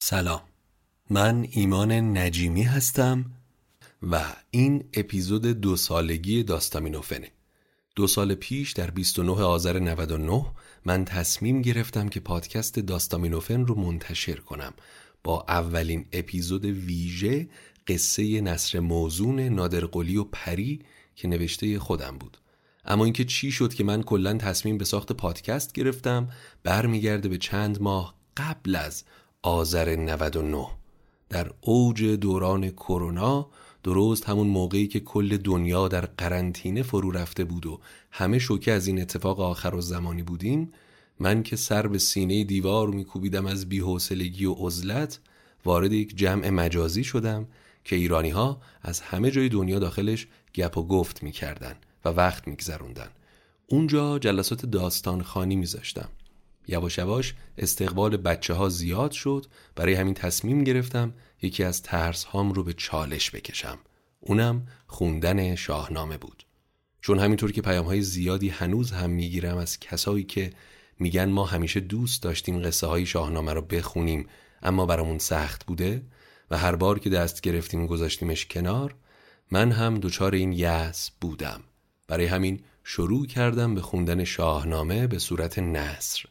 سلام. من ایمان نجیمی هستم و این اپیزود دو سالگی داستامینوفنه. دو سال پیش در 29 آذر 99 من تصمیم گرفتم که پادکست داستامینوفن رو منتشر کنم با اولین اپیزود ویژه قصه نصر موزون نادرقلی و پری که نوشته خودم بود اما اینکه چی شد که من کلا تصمیم به ساخت پادکست گرفتم برمیگرده به چند ماه قبل از آذر 99 در اوج دوران کرونا درست همون موقعی که کل دنیا در قرنطینه فرو رفته بود و همه شوکه از این اتفاق آخر و زمانی بودیم من که سر به سینه دیوار میکوبیدم از بیحوصلگی و عزلت وارد یک جمع مجازی شدم که ایرانی ها از همه جای دنیا داخلش گپ و گفت می‌کردن و وقت میگذروندن. اونجا جلسات داستان خانی میذاشتم. یواش یواش استقبال بچه ها زیاد شد. برای همین تصمیم گرفتم یکی از ترس هام رو به چالش بکشم. اونم خوندن شاهنامه بود. چون همینطور که پیام های زیادی هنوز هم می‌گیرم از کسایی که میگن ما همیشه دوست داشتیم قصه های شاهنامه رو بخونیم اما برامون سخت بوده و هر بار که دست گرفتیم گذاشتیمش کنار من هم دچار این یأس بودم. برای همین شروع کردم به خوندن شاهنامه به صورت نصر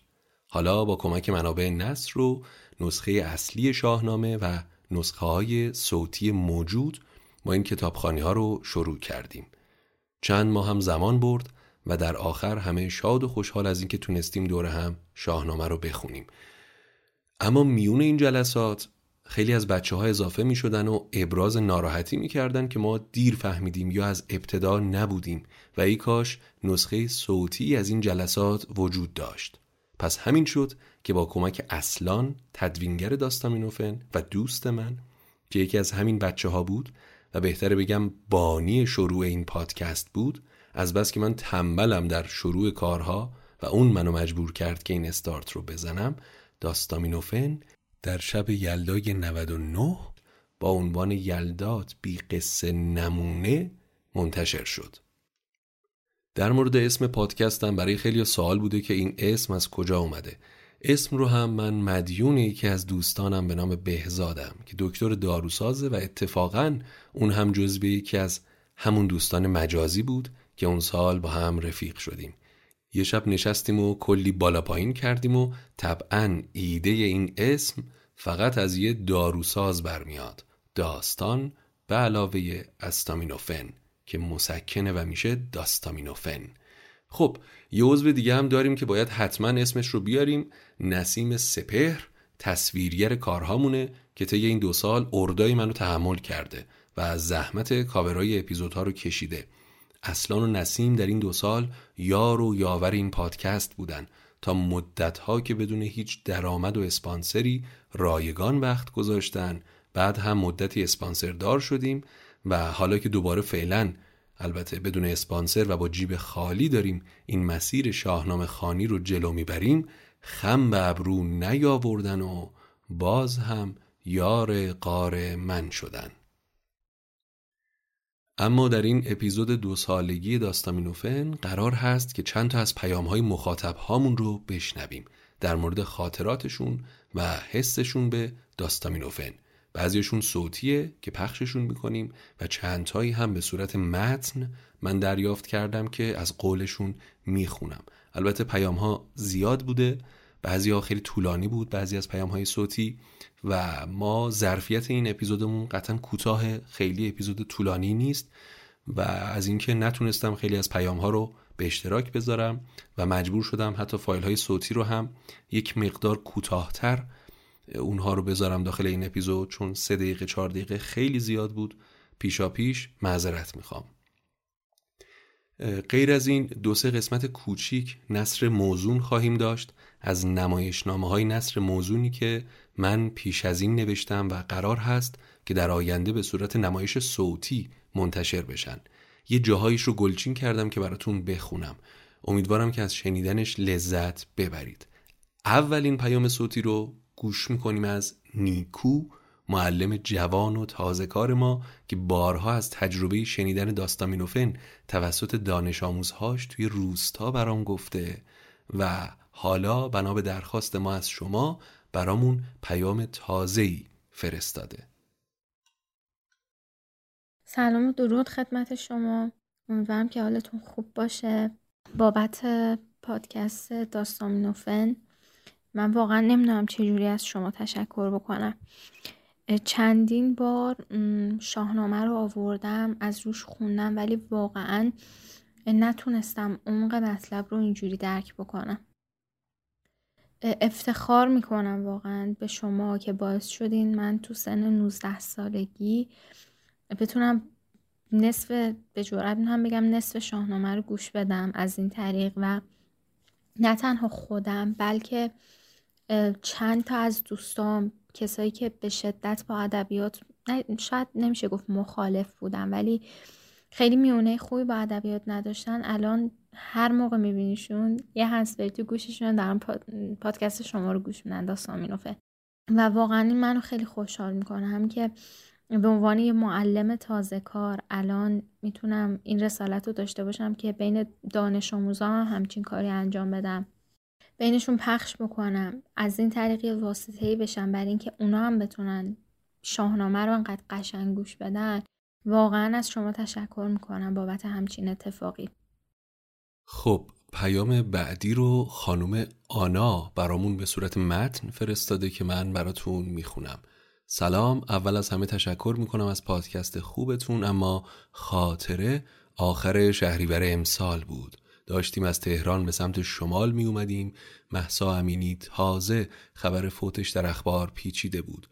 حالا با کمک منابع نصر رو نسخه اصلی شاهنامه و نسخه های صوتی موجود ما این کتابخانی ها رو شروع کردیم. چند ماه هم زمان برد و در آخر همه شاد و خوشحال از اینکه تونستیم دور هم شاهنامه رو بخونیم. اما میون این جلسات خیلی از بچه ها اضافه می شدن و ابراز ناراحتی می کردن که ما دیر فهمیدیم یا از ابتدا نبودیم و ای کاش نسخه صوتی از این جلسات وجود داشت. پس همین شد که با کمک اصلان تدوینگر داستامینوفن و دوست من که یکی از همین بچه ها بود و بهتره بگم بانی شروع این پادکست بود از بس که من تنبلم در شروع کارها و اون منو مجبور کرد که این استارت رو بزنم داستامینوفن در شب یلدای 99 با عنوان یلدات بی قصه نمونه منتشر شد. در مورد اسم پادکستم برای خیلی سوال بوده که این اسم از کجا اومده. اسم رو هم من مدیون یکی از دوستانم به نام بهزادم که دکتر داروسازه و اتفاقا اون هم جزو یکی از همون دوستان مجازی بود که اون سال با هم رفیق شدیم. یه شب نشستیم و کلی بالا پایین کردیم و طبعا ایده این اسم فقط از یه داروساز برمیاد. داستان به علاوه استامینوفن. که مسکنه و میشه داستامینوفن. خب یه عضو دیگه هم داریم که باید حتما اسمش رو بیاریم. نسیم سپهر تصویرگر کارهامونه که طی این دو سال اردای منو تحمل کرده و از زحمت کاورای اپیزودها رو کشیده. اصلان و نسیم در این دو سال یار و یاور این پادکست بودن تا مدتها که بدون هیچ درآمد و اسپانسری رایگان وقت گذاشتن. بعد هم مدتی اسپانسر دار شدیم و حالا که دوباره فعلا البته بدون اسپانسر و با جیب خالی داریم این مسیر شاهنامه خانی رو جلو می‌بریم خم به ابرو نیاوردن و باز هم یار قار من شدن. اما در این اپیزود دو سالگی داستامینوفن قرار هست که چند تا از پیام های مخاطب هامون رو بشنویم در مورد خاطراتشون و حسشون به داستامینوفن. بعضیشون صوتیه که پخششون می‌کنیم و چندتایی هم به صورت متن من دریافت کردم که از قولشون می‌خونم. البته پیام ها زیاد بوده بعضی ها خیلی طولانی بود بعضی از پیام های صوتی و ما ظرفیت این اپیزودمون قطعا کوتاه خیلی اپیزود طولانی نیست و از اینکه نتونستم خیلی از پیام ها رو به اشتراک بذارم و مجبور شدم حتی فایل های صوتی رو هم یک مقدار کوتاهتر اونها رو بذارم داخل این اپیزود چون سه دقیقه چهار دقیقه خیلی زیاد بود. پیشا پیش معذرت می‌خوام. غیر از این دو سه قسمت کوچیک نصر موزون خواهیم داشت. از نمایشنامه های نصر موزونی که من پیش از این نوشتم و قرار هست که در آینده به صورت نمایش صوتی منتشر بشن. یه جاهایش رو گلچین کردم که براتون بخونم. امیدوارم که از شنیدنش لذت ببرید. اولین پیام صوتی رو گوش می‌کنیم از نیکو معلم جوان و تازه کار ما که بارها از تجربه شنیدن داستامینوفن توسط دانش آموزهاش توی روستا برام گفته و حالا بنا به درخواست ما از شما برامون پیام تازه‌ای فرستاده. سلام و درود خدمت شما. امیدوارم که حالتون خوب باشه. بابت پادکست داستامینوفن من واقعا نمی‌دونم چجوری از شما تشکر بکنم. چندین بار شاهنامه رو آوردم از روش خوندم ولی واقعا نتونستم عمق مطلب رو اینجوری درک بکنم. افتخار می‌کنم واقعا به شما که باعث شدین من تو سن 19 سالگی بتونم نصف به جرات هم بگم نصف شاهنامه رو گوش بدم از این طریق و نه تنها خودم بلکه چند تا از دوستام کسایی که به شدت با ادبیات شاید نمیشه گفت مخالف بودن ولی خیلی میونه خوبی با ادبیات نداشتن. الان هر موقع میبینیشون یه هنسفری تو گوششون دارن پادکست شما رو گوش میدن داستامینوفه و واقعا این منو خیلی خوشحال می‌کنه. هم که به عنوان یه معلم تازه کار الان می‌تونم این رسالت رو داشته باشم که بین دانش آموزا هم همچین کاری انجام بدم. بینشون پخش بکنم از این طریق واسطه ای بشم برای اینکه اونا هم بتونن شاهنامه رو انقدر قشنگ گوش بدن. واقعا از شما تشکر می‌کنم بابت همچین اتفاقی. خب پیام بعدی رو خانم آنا برامون به صورت متن فرستاده که من براتون می‌خونم. سلام اول از همه تشکر می‌کنم از پادکست خوبتون اما خاطره آخر شهریور امسال بود. داشتیم از تهران به سمت شمال می اومدیم. محسا امینی تازه خبر فوتش در اخبار پیچیده بود.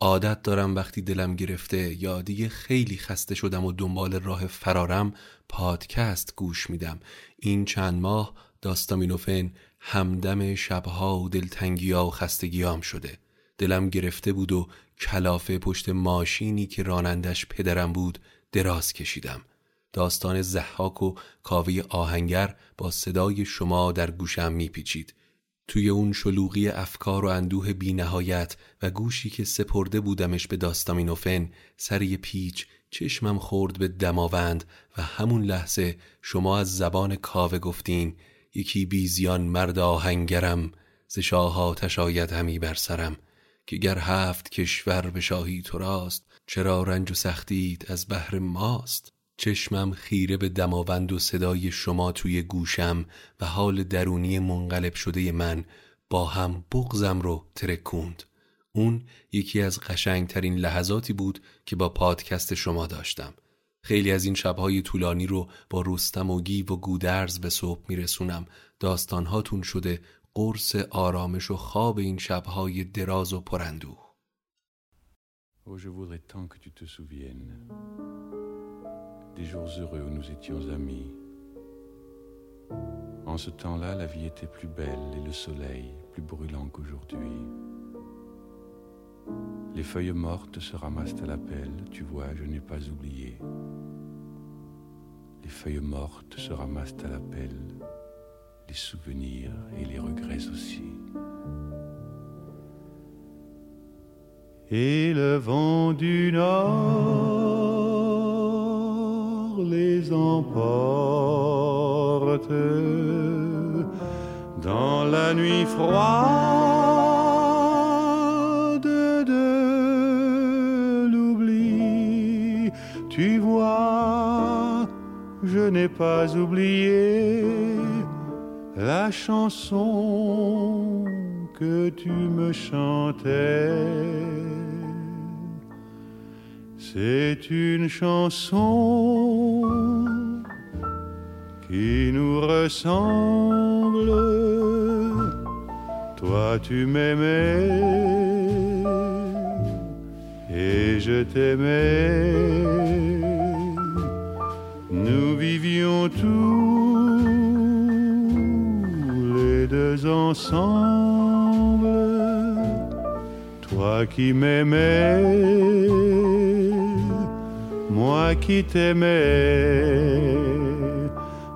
عادت دارم وقتی دلم گرفته یا دیگه خیلی خسته شدم و دنبال راه فرارم پادکست گوش میدم. این چند ماه داستامینوفن همدم شبها و دلتنگیا و خستگیام شده. دلم گرفته بود و کلافه پشت ماشینی که رانندش پدرم بود دراز کشیدم. داستان زحاک و کاوه آهنگر با صدای شما در گوشم میپیچید. توی اون شلوغی افکار و اندوه بینهایت و گوشی که سپرده بودمش به داستامینوفن سری پیچ چشمم خورد به دماوند و همون لحظه شما از زبان کاوه گفتین یکی بیزیان مرد آهنگرم ز شاه همی بر سرم که گر هفت کشور به شاهی تو راست چرا رنج و سختید از بحر ماست؟ چشمم خیره به دماوند و صدای شما توی گوشم و حال درونی منقلب شده من با هم بغزم رو ترکوند. اون یکی از قشنگترین لحظاتی بود که با پادکست شما داشتم. خیلی از این شبهای طولانی رو با رستم و گیو و گودرز به صبح میرسونم. داستانهاتون شده قرص آرامش و خواب این شبهای دراز و پرندوه. Des jours heureux où nous étions amis. En ce temps-là, la vie était plus belle et le soleil plus brûlant qu'aujourd'hui. Les feuilles mortes se ramassent à la pelle, tu vois, je n'ai pas oublié. Les feuilles mortes se ramassent à la pelle, les souvenirs et les regrets aussi. Et le vent du nord les emporte dans la nuit froide de l'oubli. Tu vois, je n'ai pas oublié la chanson que tu me chantais. C'est une chanson qui nous ressemble. Toi tu m'aimais et je t'aimais. nous vivions tous les deux ensemble, toi qui m'aimais, moi qui t'aimais.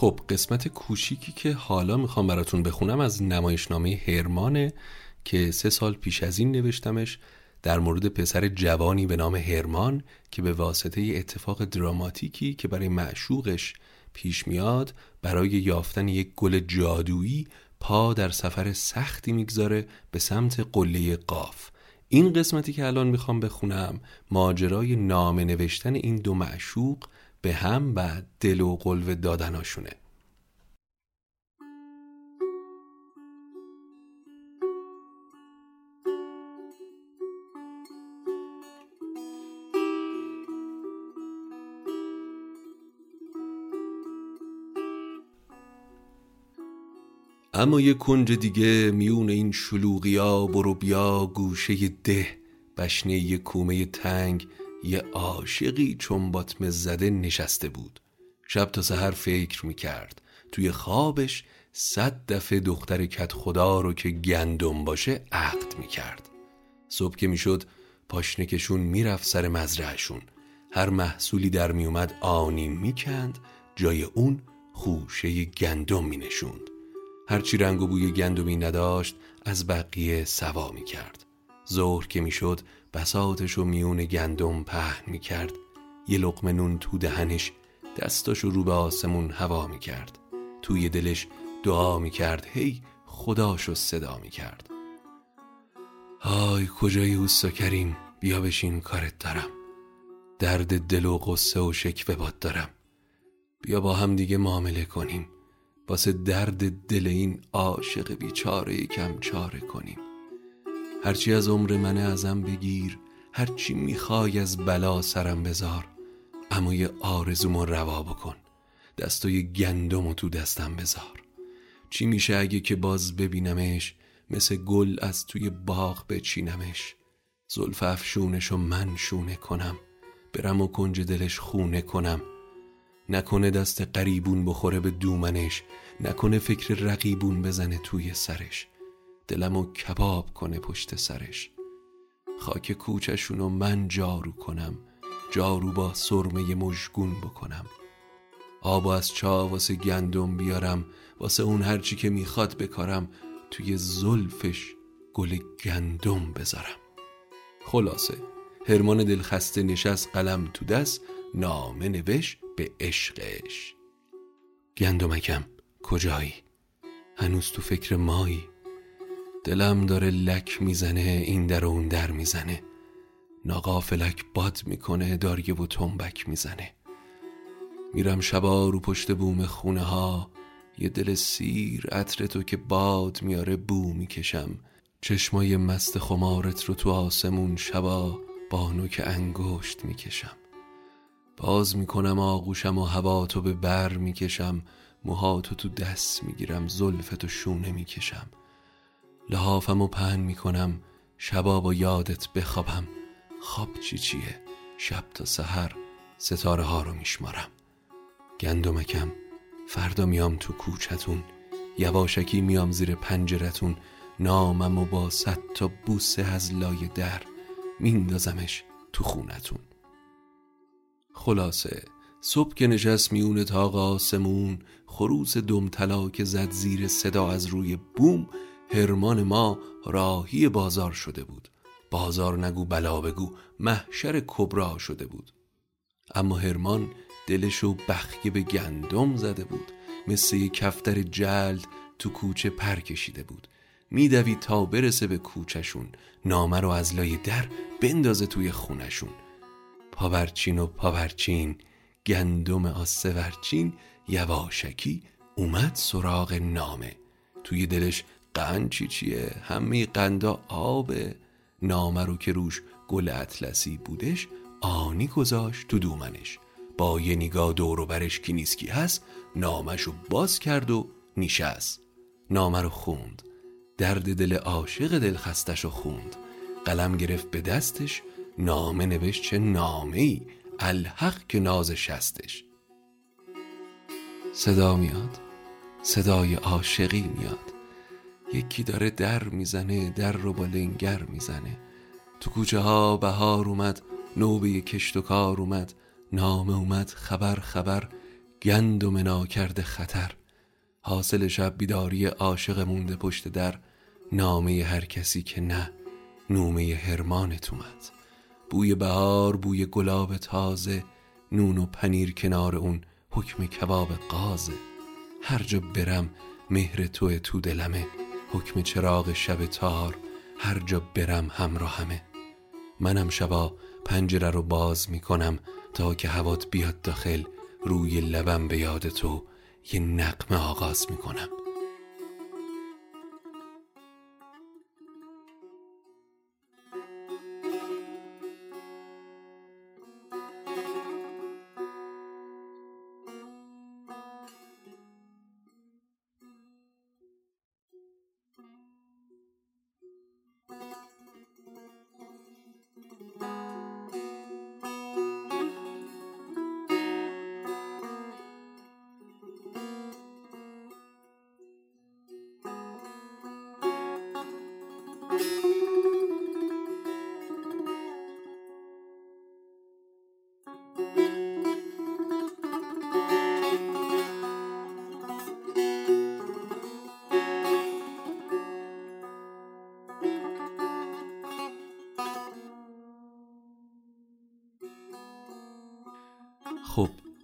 خب قسمت کوچیکی که حالا می‌خوام براتون بخونم از نمایشنامه هرمانه که سه سال پیش از این نوشتمش در مورد پسر جوانی به نام هرمان که به واسطه اتفاق دراماتیکی که برای معشوقش پیش میاد برای یافتن یک گل جادویی پا در سفر سختی می‌گذاره به سمت قله قاف. این قسمتی که الان می‌خوام بخونم ماجرای نامه نوشتن این دو معشوق به هم و دل و قلب دادناشونه. اما یه کنج دیگه میون این شلوغیا برو بیا گوشه ده بشنه یه کومه تنگ یه عاشقی چون باطمه زده نشسته بود. شب تا سهر فکر می‌کرد. توی خوابش صد دفعه دختر کت خدا رو که گندم باشه عقد می‌کرد. صبح که می‌شد پاشنکشون می‌رفت سر مزرعشون هر محصولی در میومد آنی می‌کند جای اون خوشه گندم مینشوند. هرچی رنگ و بوی گندمی نداشت از بقیه سوا می کرد ظهر که می‌شد بساتش و میون گندم پهن می کرد یه لقمه نون تو دهنش دستاشو رو به آسمون هوا می کرد توی دلش دعا می کرد هی خداشو صدا می کرد های کجای اوستا کریم بیا بشین کارت دارم. درد دل و قصه و شکوه باد دارم. بیا با هم دیگه معامله کنیم. واسه درد دل این عاشق بیچاره کم چاره کنیم. هرچی از عمر منه ازم بگیر هرچی می‌خوای از بلا سرم بذار اما یه آرزومو روا بکن دستای گندم تو دستم بذار چی میشه اگه که باز ببینمش مثل گل از توی باغ بچینمش؟ زلف افشونش و من شونه کنم برم و کنج دلش خونه کنم. نکنه دست قریبون بخوره به دومنش نکنه فکر رقیبون بزنه توی سرش. دلمو کباب کنه پشت سرش. خاک کوچشونو من جارو کنم جارو با سرمه مژگون بکنم. آب از چا واسه گندم بیارم واسه اون هرچی که می‌خواد بکارم توی زلفش گل گندم بذارم. خلاصه هرمان دلخسته نشست قلم تو دست نامه نوش به عشقش. گندمکم کجایی؟ هنوز تو فکر مایی؟ دلم داره لک می‌زنه این در اون در می‌زنه. ناقافلک باد می‌کنه داریه و تنبک می‌زنه. میرم شبا رو پشت بوم خونه ها یه دل سیر عطر تو که باد میاره بو می‌کشم. چشمای مست خمارت رو تو آسمون شبا با نوک انگشت می‌کشم. باز می‌کنم آغوشم و هوا تو به بر می‌کشم. موهاتو تو دست می‌گیرم زلفتو شونه می‌کشم. لحافم و پهن می‌کنم شبا با یادت بخوابم. خواب چی چیه؟ شب تا سحر ستاره ها رو میشمارم. گندمکم فردا میام تو کوچتون. یواشکی میام زیر پنجرتون. نامم و با صد تا بوسه از لای در میندازمش تو خونتون. خلاصه صبح که نشست میون تاق آسمون خروس دم طلا که زد زیر صدا از روی بوم هرمان ما راهی بازار شده بود. بازار نگو بلا بگو محشر کبرا شده بود. اما هرمان دلشو بخیه به گندم زده بود. مثل یه کفتر جلد تو کوچه پر کشیده بود. میدوید تا برسه به کوچشون نامه رو از لای در بندازه توی خونشون پاورچین و پاورچین گندم آسه ورچین یواشکی اومد سراغ نامه. توی دلش قند چی چیه؟ همه قندا آبه نامه رو که روش گل اطلسی بودش آنی گذاشت تو دومنش. با یه نگاه دور و برش کی نیست کی هست نامش رو باز کرد و نیشست نامه رو خوند. درد دل عاشق دل خستش رو خوند. قلم گرفت به دستش نامه نوشت چه نامه ای الحق که ناز شستش. صدا میاد. صدای عاشقی میاد. یکی داره در می‌زنه در رو با لنگر می‌زنه. تو کوچه ها بهار اومد نوبه کشت و کار اومد نامه اومد خبر خبر گند و منا کرده خطر. حاصل شب بیداری عاشق مونده پشت در نامه هر کسی که نه نومه هرمانت اومد. بوی بهار بوی گلاب تازه نون و پنیر کنار اون حکم کباب قازه. هر جا برم مهر تو تو دلمه. حکم چراغ شب تار هر جا برم همراهمه. منم شبا پنجره رو باز می‌کنم تا که هوات بیاد داخل روی لبم به یاد تو یه نقمه آغاز می‌کنم.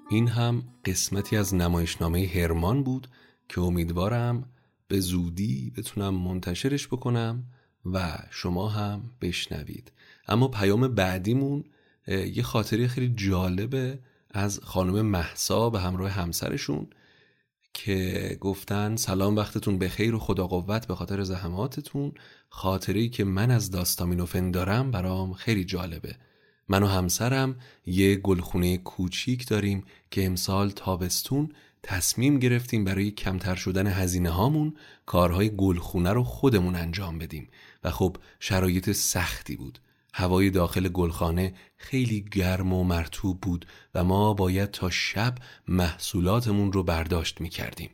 این هم قسمتی از نمایشنامه هرمان بود که امیدوارم به زودی بتونم منتشرش بکنم و شما هم بشنوید. اما پیام بعدیمون یه خاطری خیلی جالبه از خانم محسا به همراه همسرشون که گفتن سلام وقتتون بخیر و خدا قوت به خاطر زحماتتون. خاطری که من از داستامینوفن دارم برام خیلی جالبه. من و همسرم یه گلخونه کوچیک داریم که امسال تابستون تصمیم گرفتیم برای کمتر شدن هزینه هامون کارهای گلخونه رو خودمون انجام بدیم و خب شرایط سختی بود هوای داخل گلخانه خیلی گرم و مرتوب بود و ما باید تا شب محصولاتمون رو برداشت می کردیم.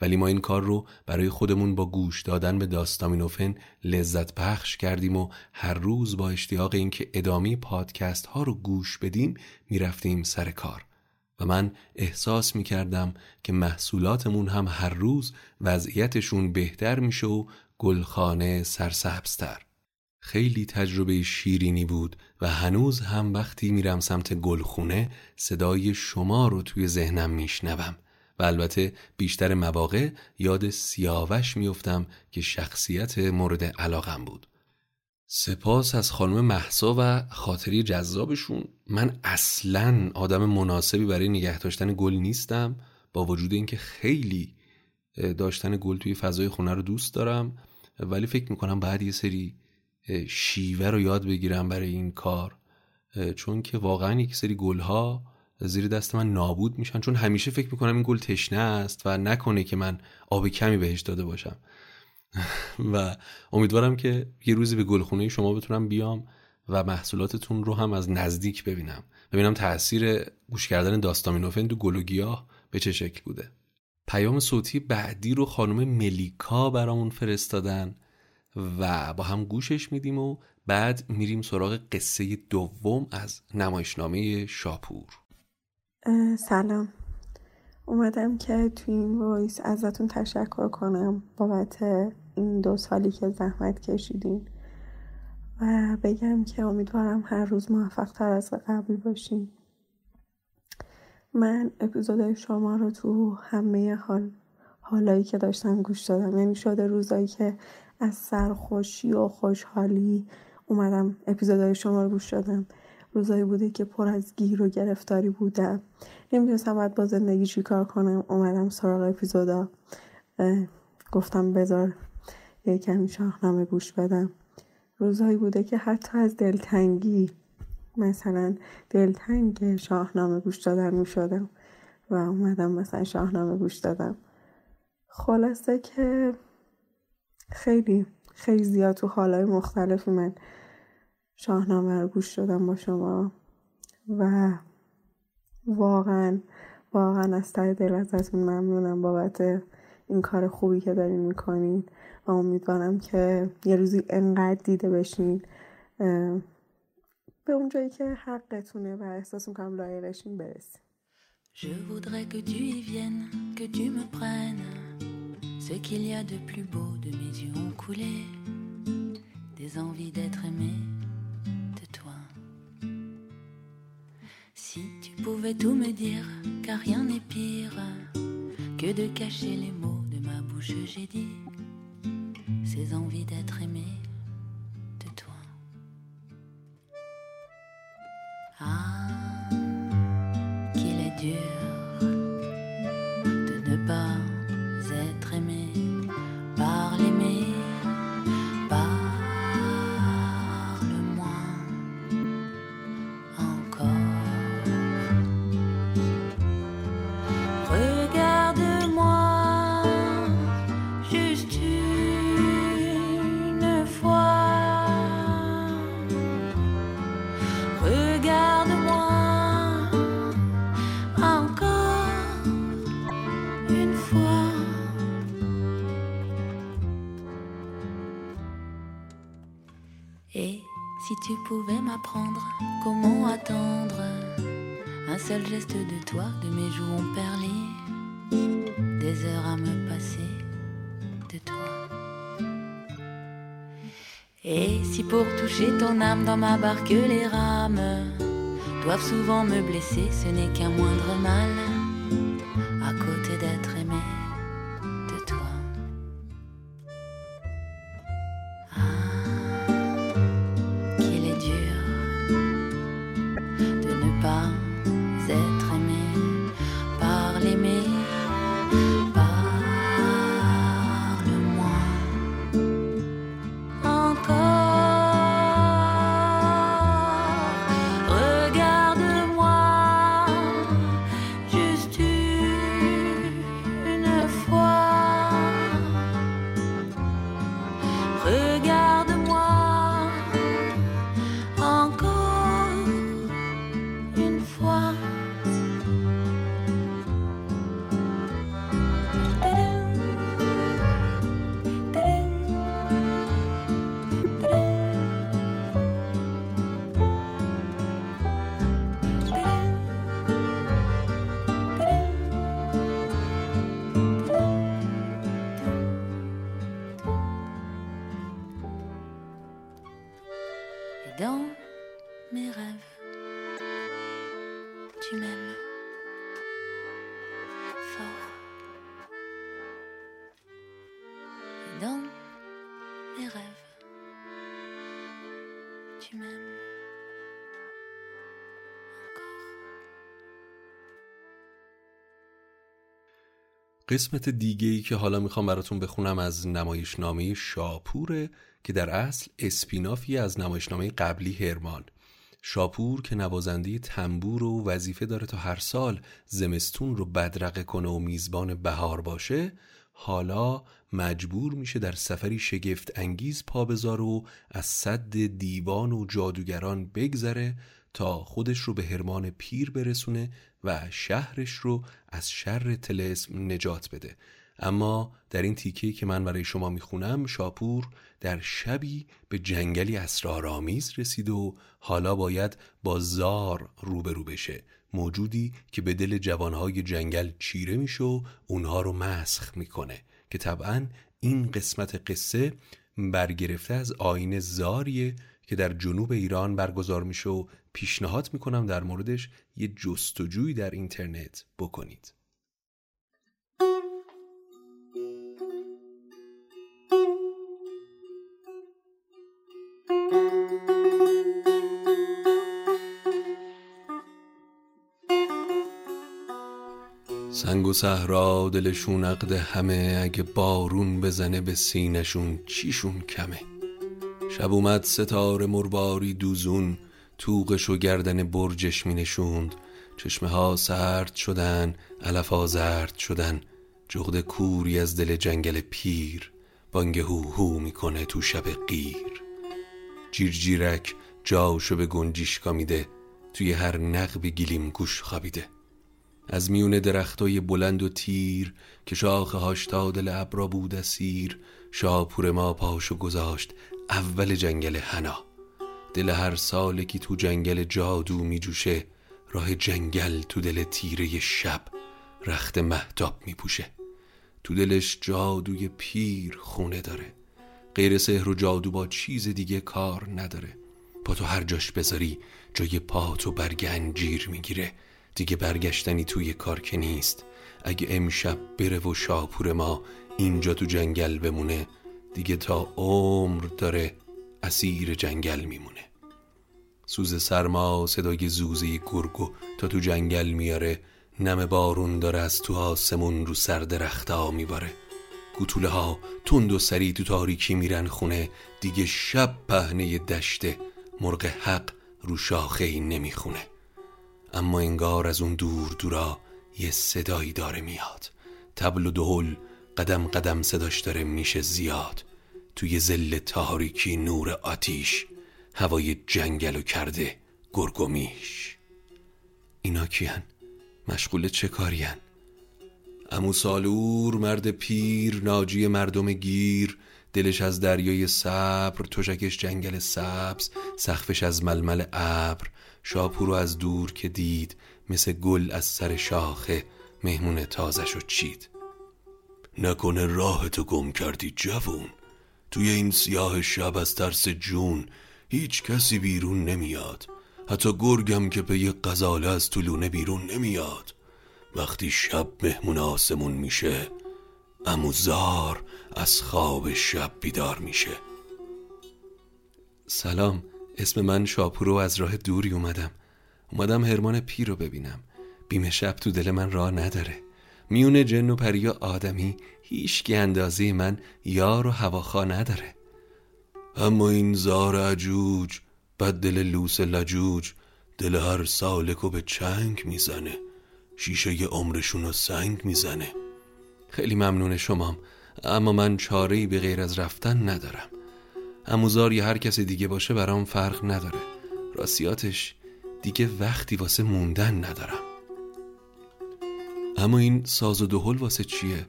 ولی ما این کار رو برای خودمون با گوش دادن به داستامینوفن لذت پخش کردیم و هر روز با اشتیاق اینکه ادامه پادکست ها رو گوش بدیم می‌رفتیم سر کار. و من احساس می کردم که محصولاتمون هم هر روز وضعیتشون بهتر میشه و گلخانه سرسبزتر. خیلی تجربه شیرینی بود و هنوز هم وقتی میرم سمت گلخونه صدای شما رو توی ذهنم میشنوم. و البته بیشتر مواقع یاد سیاوش میفتم که شخصیت مورد علاقم بود. سپاس از خانم محسا و خاطری جذابشون. من اصلا آدم مناسبی برای نگه داشتن گل نیستم با وجود اینکه خیلی داشتن گل توی فضای خونه رو دوست دارم ولی فکر می‌کنم بعد یه سری شیوه رو یاد بگیرم برای این کار چون که واقعا یک سری گلها زیر دست من نابود میشن چون همیشه فکر می‌کنم این گل تشنه است و نکنه که من آب کمی بهش داده باشم. و امیدوارم که یه روزی به گلخونه شما بتونم بیام و محصولاتتون رو هم از نزدیک ببینم. ببینم تاثیر گوش کردن داستامینوفن تو گل و گیاه به چه شکل بوده. پیام صوتی بعدی رو خانم ملیکا برامون فرستادن و با هم گوشش میدیم و بعد میریم سراغ قصه دوم از نمایشنامه شاپور. سلام. اومدم که تو این وایس ازتون تشکر کنم بابت این دو سالی که زحمت کشیدین و بگم که امیدوارم هر روز موفق تر از قبل باشین. من اپیزود شما رو تو همه حال حالایی که داشتم گوش دادم یعنی شده روزایی که از سرخوشی و خوشحالی اومدم اپیزودهای شما رو گوش دادم. روزایی بوده که پر از گیر و گرفتاری بودم نمی‌دونستم باید با زندگی چی کار کنم. اومدم سراغ اپیزودا. گفتم بذار یه کمی شاهنامه گوش بدم. روزهایی بوده که حتی از دلتنگی مثلا دلتنگ شاهنامه گوش دادن می شدم و اومدم مثلا شاهنامه گوش دادم. خلاصه که خیلی خیلی زیاد تو حالای مختلفی من. شاهنامه رو گوش دادم با شما و واقعا واقعا از ته دل ازتون ممنونم بابت این کار خوبی که دارین می‌کنین و امیدوارم که یه روزی انقدر دیده بشین به اونجایی که حقتونه و احساس می‌کنم لایقشین برسیم. Je voudrais que tu y viennes, que tu me prennes. Ce qu'il y a de plus beau de mes yeux ont coulé, des envies d'être Pouvais tout me dire, car rien n'est pire que de cacher les mots de ma bouche, j'ai dit ces envies d'être aimé toucher ton âme dans ma barque les rames doivent souvent me blesser, ce n'est qu'un moindre mal tu m'aimes fort. Et dans mes rêves, tu m'aimes قسمت دیگه ای که حالا می‌خوام براتون بخونم از نمایشنامه شاپوره که در اصل اسپینافی از نمایشنامه قبلی هرمان. شاپور که نوازنده تنبور و وظیفه داره تا هر سال زمستون رو بدرقه کنه و میزبان بهار باشه حالا مجبور میشه در سفری شگفت انگیز پا بذاره و از صد دیوان و جادوگران بگذره تا خودش رو به هرمان پیر برسونه و شهرش رو از شر تلسم نجات بده. اما در این تیکه که من برای شما می‌خونم شاپور در شبی به جنگلی اسرارآمیز رسید و حالا باید با زار روبرو بشه. موجودی که به دل جوانهای جنگل چیره میشه و اونها رو مسخ می‌کنه که طبعا این قسمت قصه برگرفته از آین زاریه که در جنوب ایران برگزار میشه و پیشنهاد می‌کنم در موردش یه جستجوی در اینترنت بکنید. و صحرا دلشون عقد همه اگه بارون بزنه به سینشون چیشون کمه؟ شب اومد ستاره مرباری دوزون توقش و گردن برجش می نشوند چشمه ها سرد شدن علفا زرد شدن. جغد کوری از دل جنگل پیر بانگ هو هو می‌کنه تو شب قیر. جیرجیرک جاشو به گنجیشکا میده توی هر نقب گیلیم گوش خوابیده. از میون درختای بلند و تیر که شاخه هاش تا دل ابرا بود اسیر شاپور ما پاشو گذاشت اول جنگل هنا دل هر سال که تو جنگل جادو میجوشه راه جنگل تو دل تیره شب رخت محتاب میپوشه. تو دلش جادوی پیر خونه داره غیر سحر و جادو با چیز دیگه کار نداره. پا تو هر جاش بذاری جای پا تو برگ انجیر می‌گیره. دیگه برگشتنی توی کار که نیست. اگه امشب بره و شاپور ما اینجا تو جنگل بمونه دیگه تا عمر داره اسیر جنگل میمونه. سوز سرما صدای زوزه گرگو تا تو جنگل میاره نم بارون داره از تو آسمون رو سر درختا میباره. گوتوله ها تند و سری تو تاریکی میرن خونه دیگه شب پهنه دشته مرغ حق رو شاخه ای نمی‌خونه. اما انگار از اون دور دورا یه صدایی داره میاد تبل و دهل قدم قدم صداش داره میشه زیاد توی زل تاریکی نور آتیش هوای جنگل و کرده گرگومیش اینا کیان؟ مشغول چه کارین؟ امو سالور مرد پیر ناجی مردم گیر دلش از دریای صبر تشکش جنگل سبز سخفش از ململ ابر شاپورو از دور که دید مثل گل از سر شاخه مهمون تازش و چید. نکنه راهتو گم کردی جوون توی این سیاه شب از ترس جون هیچ کسی بیرون نمیاد. حتی گرگم که به یه قزاله از طولونه بیرون نمیاد. وقتی شب مهمون آسمون میشه اموزار از خواب شب بیدار میشه. سلام. اسم من شاپورو از راه دوری اومدم. اومدم هرمان پیر رو ببینم. بیم شب تو دل من راه نداره. میون جن و پریا آدمی هیچ اندازه من یار و هواخوا نداره. اما این زار عجوج بد دل لوس لجوج دل هر سالکو به چنگ می‌زنه. شیشه عمرشون رو سنگ می‌زنه. خیلی ممنون شمام اما من چاره به غیر از رفتن ندارم. اموزار یا هر کس دیگه باشه برام فرق نداره. راستیاتش دیگه وقتی واسه موندن ندارم. اما این ساز و دهل واسه چیه؟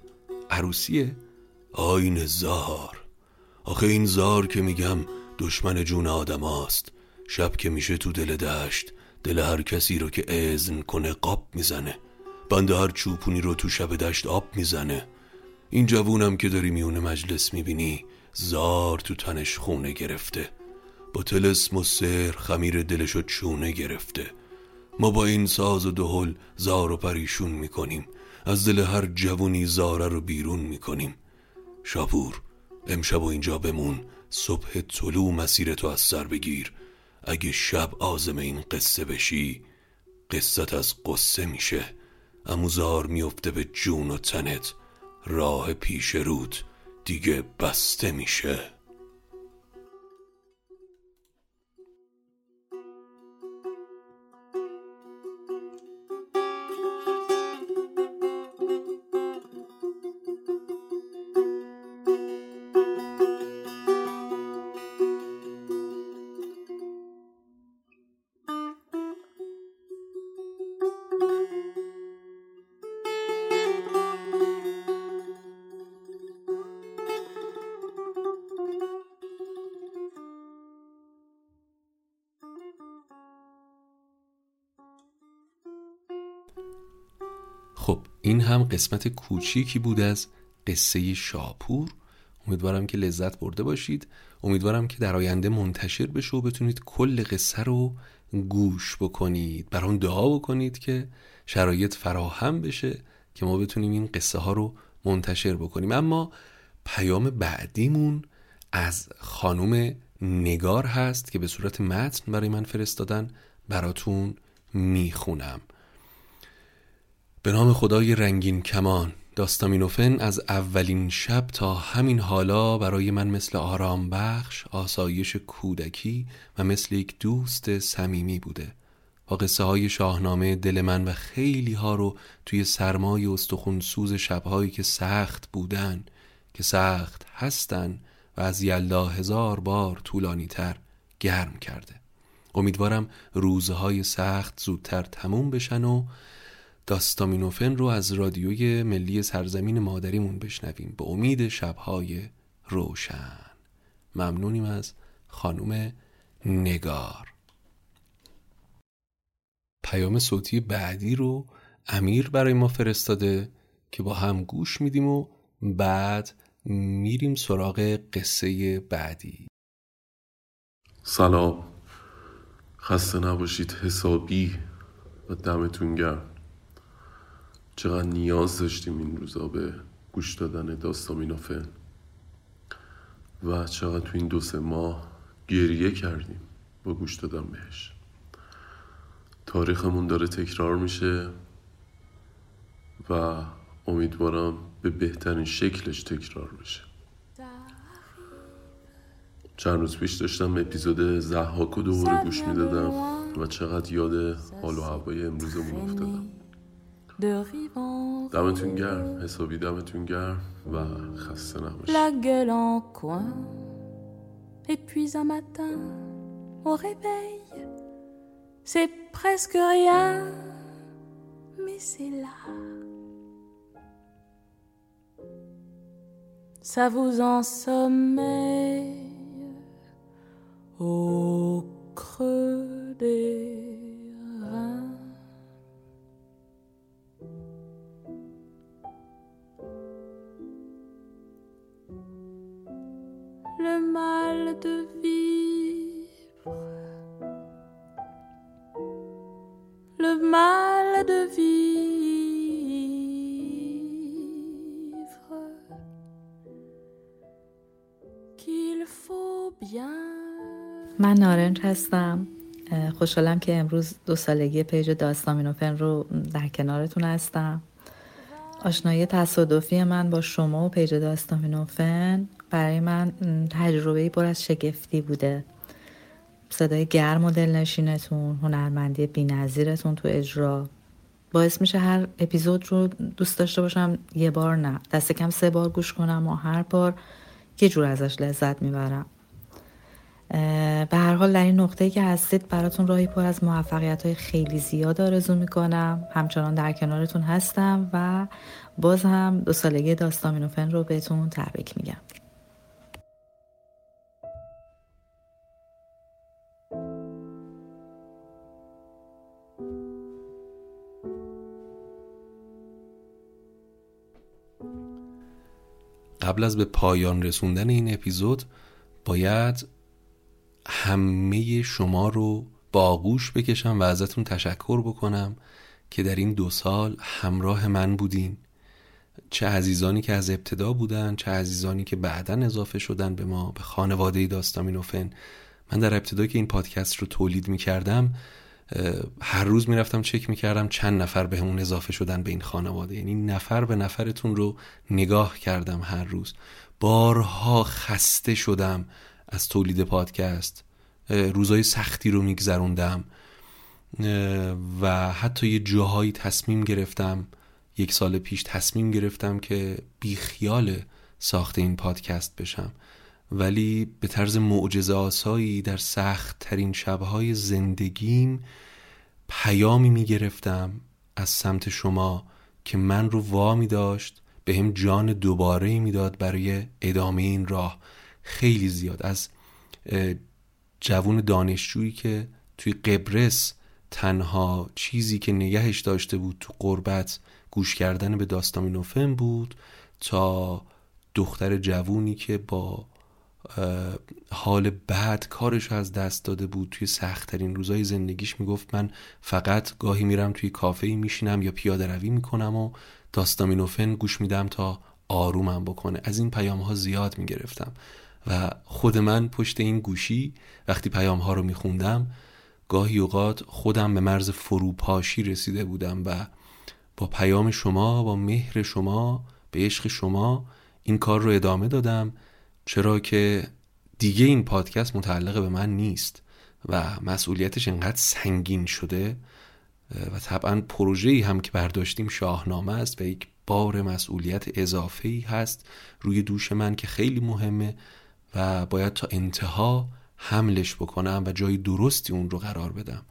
عروسیه؟ آین زار. آخه این زار که میگم دشمن جون آدم هاست. شب که میشه تو دل دشت دل هر کسی رو که ازن کنه قاب می‌زنه. بنده هر چوپونی رو تو شب دشت آب می‌زنه. این جوونم که داری میونه مجلس می‌بینی زار تو تنش خونه گرفته. با تلسم و سر خمیر دلشو چونه گرفته. ما با این ساز و دهل زار و پریشون می‌کنیم. از دل هر جوونی زاره رو بیرون می‌کنیم. شاپور امشب و اینجا بمون. صبح طلوع مسیر تو از سر بگیر. اگه شب آزم این قصه بشی قصت از قصه میشه. اموزار میفته به جون و تنت. راه پیش رود. دیگه بسته میشه. قسمت کوچیکی بود از قصه شاپور. امیدوارم که لذت برده باشید. امیدوارم که در آینده منتشر بشه و بتونید کل قصه رو گوش بکنید. برام دعا بکنید که شرایط فراهم بشه که ما بتونیم این قصه ها رو منتشر بکنیم. اما پیام بعدیمون از خانم نگار هست که به صورت متن برای من فرستادن. براتون می‌خونم. به نام خدای رنگین کمان. داستامینوفن از اولین شب تا همین حالا برای من مثل آرام بخش، آسایش کودکی و مثل یک دوست صمیمی بوده. با قصه های شاهنامه دل من و خیلی ها رو توی سرمای استخون سوز شبهایی که سخت بودن که سخت هستن و از یلدا هزار بار طولانی تر گرم کرده. امیدوارم روزهای سخت زودتر تموم بشن و داستامینوفن رو از رادیوی ملی سرزمین مادریمون بشنویم. به امید شبهای روشن. ممنونیم از خانوم نگار. پیام صوتی بعدی رو امیر برای ما فرستاده که با هم گوش میدیم و بعد میریم سراغ قصه بعدی. سلام. خسته نباشید. حسابی و دمتون گرم. چقدر نیاز داشتیم این روزا به گوش دادن داستامینوفن و چقدر تو این دو سه ماه گریه کردیم با گوش دادن بهش. تاریخمون داره تکرار میشه و امیدوارم به بهترین شکلش تکرار بشه. چند روز پیش داشتم اپیزود زحاک و دوباره گوش می‌دادم و چقدر یاد حال و هوای امروزمون افتادم. دمتون گرم حسابی دمتون گرم و خسته نباشید La gueule en coin. Et puis un matin, au réveil, c'est presque rien, mais c'est là. Ça vous ensommeille au creux des Le mal de vivre, le mal de vivre, qu'il faut bien. من نارنج هستم. خوشحالم که امروز دو سالگی page داستامینوفن رو در کنارتون هستم. آشنایی تصادفی من با شما و page داستامینوفن برای من تجربه پر از شگفتی بوده. صدای گرم و دلنشینتون هنرمندی بینظیرتون تو اجرا. باعث میشه هر اپیزود رو دوست داشته باشم یه بار نه دست کم سه بار گوش کنم و هر بار یه جور ازش لذت می‌برم. به هر حال در این نقطه که هستید براتون راهی پر از موفقیت های خیلی زیاد آرزو می‌کنم. همچنان در کنارتون هستم و باز هم دو سالگی داستامینوفن رو بهتون تبریک میگم. قبل از به پایان رسوندن این اپیزود باید همه شما رو با آغوش بکشم و ازتون تشکر بکنم که در این دو سال همراه من بودین. چه عزیزانی که از ابتدا بودن چه عزیزانی که بعدا اضافه شدن به ما به خانواده داستامینوفن من در ابتدا که این پادکست رو تولید می کردم هر روز می‌رفتم چک می‌کردم چند نفر به همون اضافه شدن به این خانواده. یعنی نفر به نفرتون رو نگاه کردم هر روز. بارها خسته شدم از تولید پادکست. روزای سختی رو میگذروندم. و حتی یه جاهایی تصمیم گرفتم یک سال پیش تصمیم گرفتم که بیخیال ساخت این پادکست بشم. ولی به طرز معجزه آسایی در سخت ترین شبهای زندگیم پیامی می گرفتم از سمت شما که من رو وامی داشت به هم جان دوباره می داد برای ادامه این راه. خیلی زیاد. از جوون دانشجویی که توی قبرس تنها چیزی که نگهش داشته بود تو قربت گوش کردن به داستامینوفن بود تا دختر جوونی که با حال بعد کارش از دست داده بود. توی سختترین روزای زندگیش می‌گفت من فقط گاهی میرم توی کافه میشینم یا پیاده روی می‌کنم و داستامینوفن گوش میدم تا آرومم بکنه. از این پیام ها زیاد می‌گرفتم و خود من پشت این گوشی وقتی پیام ها رو میخوندم گاهی اوقات خودم به مرز فروپاشی رسیده بودم و با پیام شما با مهر شما به عشق شما این کار رو ادامه دادم. چرا که دیگه این پادکست متعلق به من نیست و مسئولیتش انقدر سنگین شده و طبعا پروژه‌ای هم که برداشتیم شاهنامه است و یک بار مسئولیت اضافه هست روی دوش من که خیلی مهمه و باید تا انتها حملش بکنم و جای درستی اون رو قرار بدم.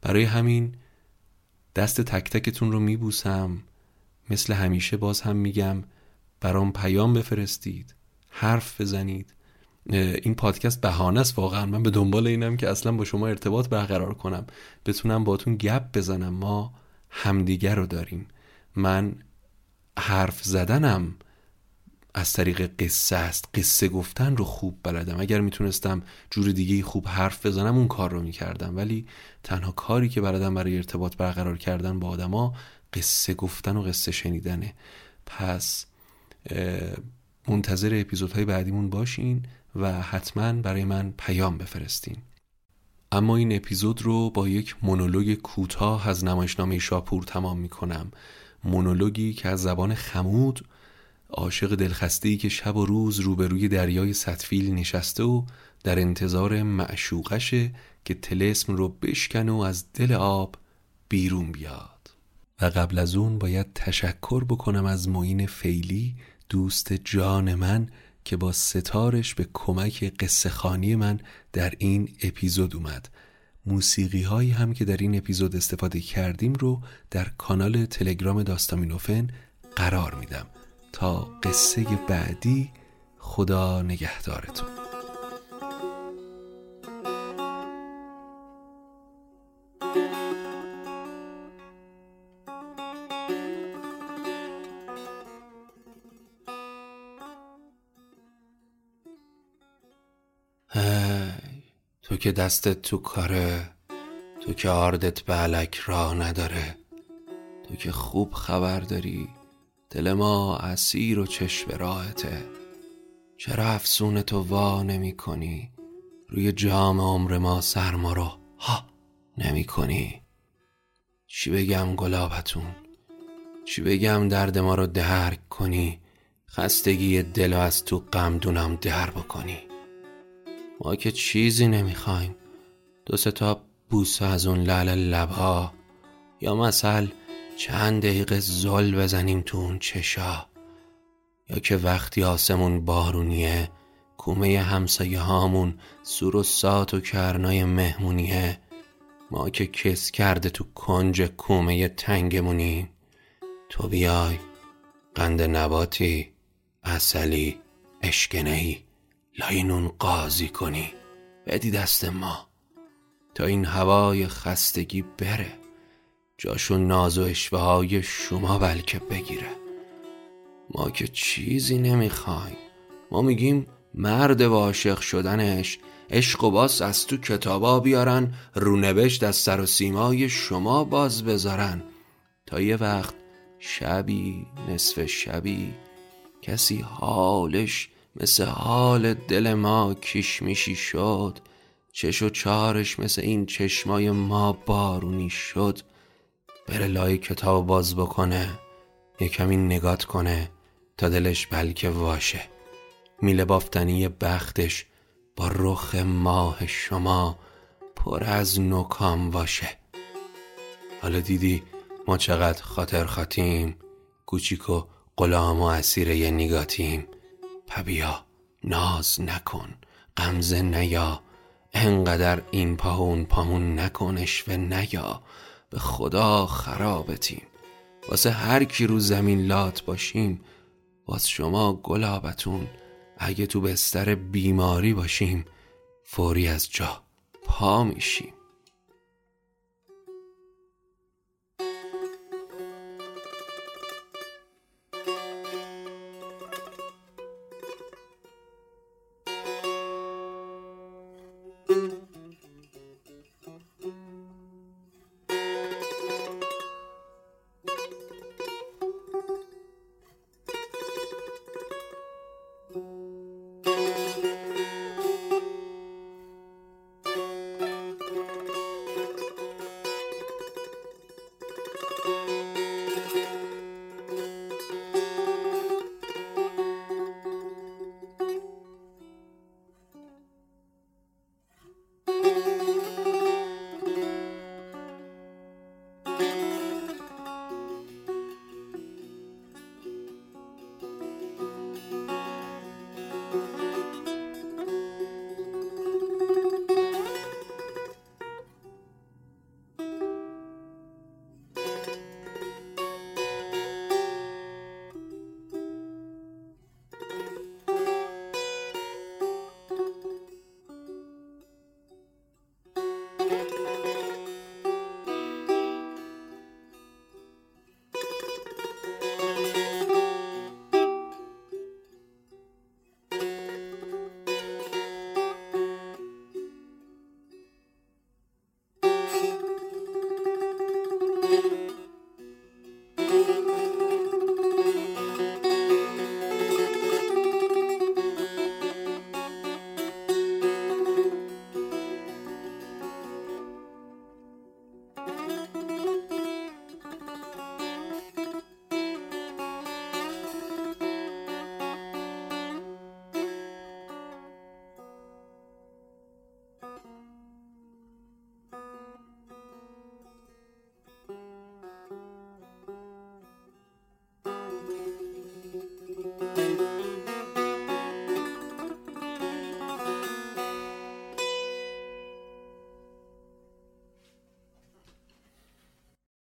برای همین دست تک تکتون رو میبوسم مثل همیشه باز هم میگم برام پیام بفرستید. حرف بزنید. این پادکست بهانه است واقعا. من به دنبال اینم که اصلا با شما ارتباط برقرار کنم. بتونم باتون گپ بزنم. ما همدیگر رو داریم. من حرف زدنم از طریق قصه است. قصه گفتن رو خوب بلدم. اگر می‌تونستم جور دیگه خوب حرف بزنم اون کار رو می‌کردم. ولی تنها کاری که بلدم برای ارتباط برقرار کردن با آدما قصه گفتن و قصه شنیدنه. پس منتظر اپیزودهای بعدیمون باشین و حتما برای من پیام بفرستین. اما این اپیزود رو با یک مونولوگ کوتاه از نمایشنامه شاپور تمام می‌کنم. مونولوگی که از زبان خمود عاشق دلخسته‌ای که شب و روز روبروی دریای سطفیل نشسته و در انتظار معشوقشه که تلسم رو بشکن و از دل آب بیرون بیاد. و قبل از اون باید تشکر بکنم از معین فیلی دوست جان من که با ستارش به کمک قصه خانی من در این اپیزود اومد. موسیقی هایی هم که در این اپیزود استفاده کردیم رو در کانال تلگرام داستامینوفن قرار میدم. تا قصه بعدی خدا نگهدارتون. که دستت تو کاره تو که آردت به علک راه نداره تو که خوب خبر داری دل ما اسیر و چشم راهته. چرا افسون تو وا نمی کنی؟ روی جام عمر ما سرما رو ها نمی کنی؟ چی بگم گلابتون؟ چی بگم درد ما رو درک کنی؟ خستگی دل از تو غمدونم در بکنی؟ ما که چیزی نمی‌خوایم. دو تا بوسه از اون لعل لبها. یا مثل چند دقیقه زل بزنیم تو اون چشا. یا که وقتی آسمون بارونیه کومه همسایه هامون سور و سات و کرنای مهمونیه. ما که کس کرده تو کنج کومه تنگمونیم. تو بیای قند نباتی اصلی اشکنه‌ی لای نون قاضی کنی. بدی دست ما. تا این هوای خستگی بره جاشو ناز و عشوه شما بلکه بگیره. ما که چیزی نمی‌خوایم. ما میگیم مرد و عاشق شدنش عشق و باس از تو کتابا بیارن رونوشت از سر و سیمای شما بردارن. تا یه وقت شبی نصف شبی کسی حالش مثل حال دل ما کشمیشی شد. چش و چارش مثل این چشمای ما بارونی شد. بره لای کتاب باز بکنه یه کمی نگات کنه تا دلش بلکه واشه. میله بافتنی بختش با رخ ماه شما پر از نکام باشه. حالا دیدی ما چقدر خاطر خاتیم کوچیک و غلام و اسیر یه نگاتیم. پبیا ناز نکن غمزه نیا. انقدر این پاهون پاهون نکنش و نیا. به خدا خرابتیم. واسه هر کی رو زمین لات باشیم واس شما گلابتون. اگه تو بستر بیماری باشیم فوری از جا پا میشیم.